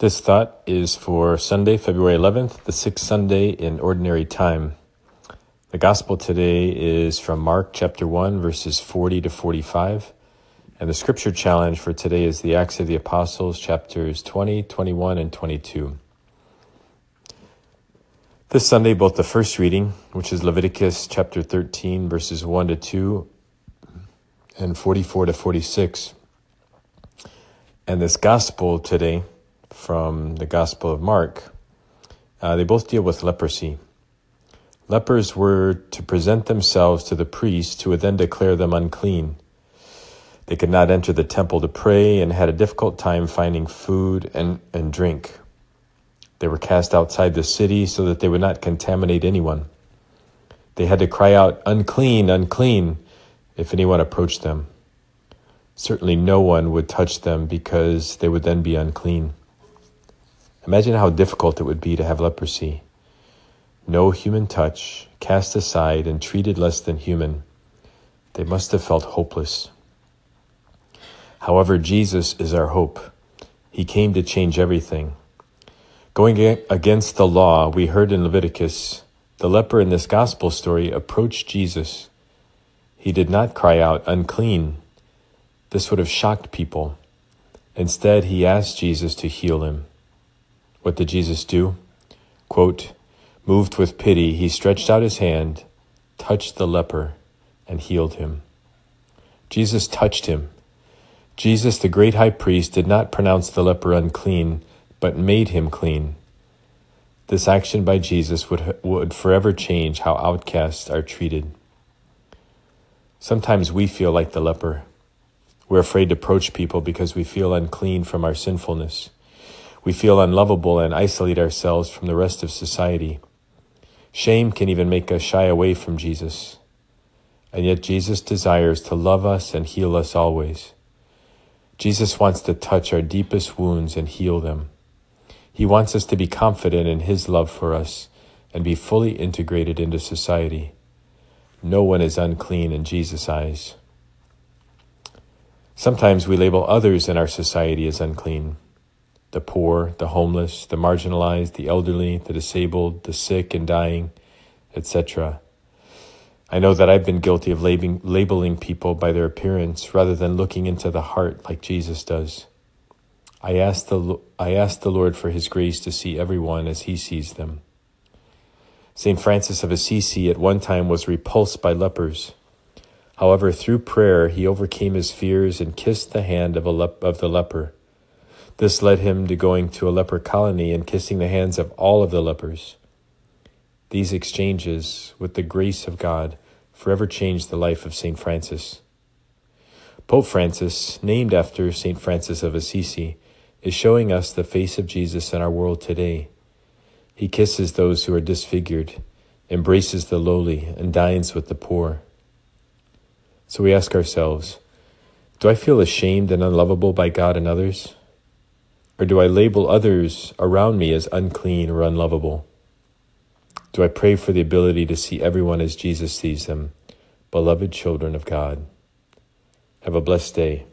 This thought is for Sunday, February 11th, the sixth Sunday in Ordinary Time. The Gospel today is from Mark chapter 1, verses 40 to 45. And the scripture challenge for today is the Acts of the Apostles, chapters 20, 21, and 22. This Sunday, both the first reading, which is Leviticus chapter 13, verses 1 to 2, and 44 to 46, and this Gospel today, from the Gospel of Mark, uh, they both deal with leprosy. Lepers were to present themselves to the priest, who would then declare them unclean. They could not enter the temple to pray and had a difficult time finding food and, and drink. They were cast outside the city so that they would not contaminate anyone. They had to cry out, Unclean, unclean, if anyone approached them. Certainly no one would touch them because they would then be unclean. Imagine how difficult it would be to have leprosy. No human touch, cast aside and treated less than human. They must have felt hopeless. However, Jesus is our hope. He came to change everything. Going against the law, we heard in Leviticus, the leper in this gospel story approached Jesus. He did not cry out, unclean. This would have shocked people. Instead, he asked Jesus to heal him. What did Jesus do? Quote, Moved with pity, he stretched out his hand, touched the leper, and healed him. Jesus touched him. Jesus, the great high priest, did not pronounce the leper unclean, but made him clean. This action by Jesus would, would forever change how outcasts are treated. Sometimes we feel like the leper. We're afraid to approach people because we feel unclean from our sinfulness. We feel unlovable and isolate ourselves from the rest of society. Shame can even make us shy away from Jesus. And yet Jesus desires to love us and heal us always. Jesus wants to touch our deepest wounds and heal them. He wants us to be confident in His love for us and be fully integrated into society. No one is unclean in Jesus' eyes. Sometimes we label others in our society as unclean the poor, the homeless, the marginalized, the elderly, the disabled, the sick and dying, etc. I know that I've been guilty of labeling, labeling people by their appearance rather than looking into the heart like Jesus does. I ask, the, I ask the Lord for his grace to see everyone as he sees them. St. Francis of Assisi at one time was repulsed by lepers. However, through prayer, he overcame his fears and kissed the hand of, a of the leper. This led him to going to a leper colony and kissing the hands of all of the lepers. These exchanges, with the grace of God, forever changed the life of St. Francis. Pope Francis, named after St. Francis of Assisi, is showing us the face of Jesus in our world today. He kisses those who are disfigured, embraces the lowly, and dines with the poor. So we ask ourselves, do I feel ashamed and unlovable by God and others? Or do I label others around me as unclean or unlovable? Do I pray for the ability to see everyone as Jesus sees them, beloved children of God? Have a blessed day.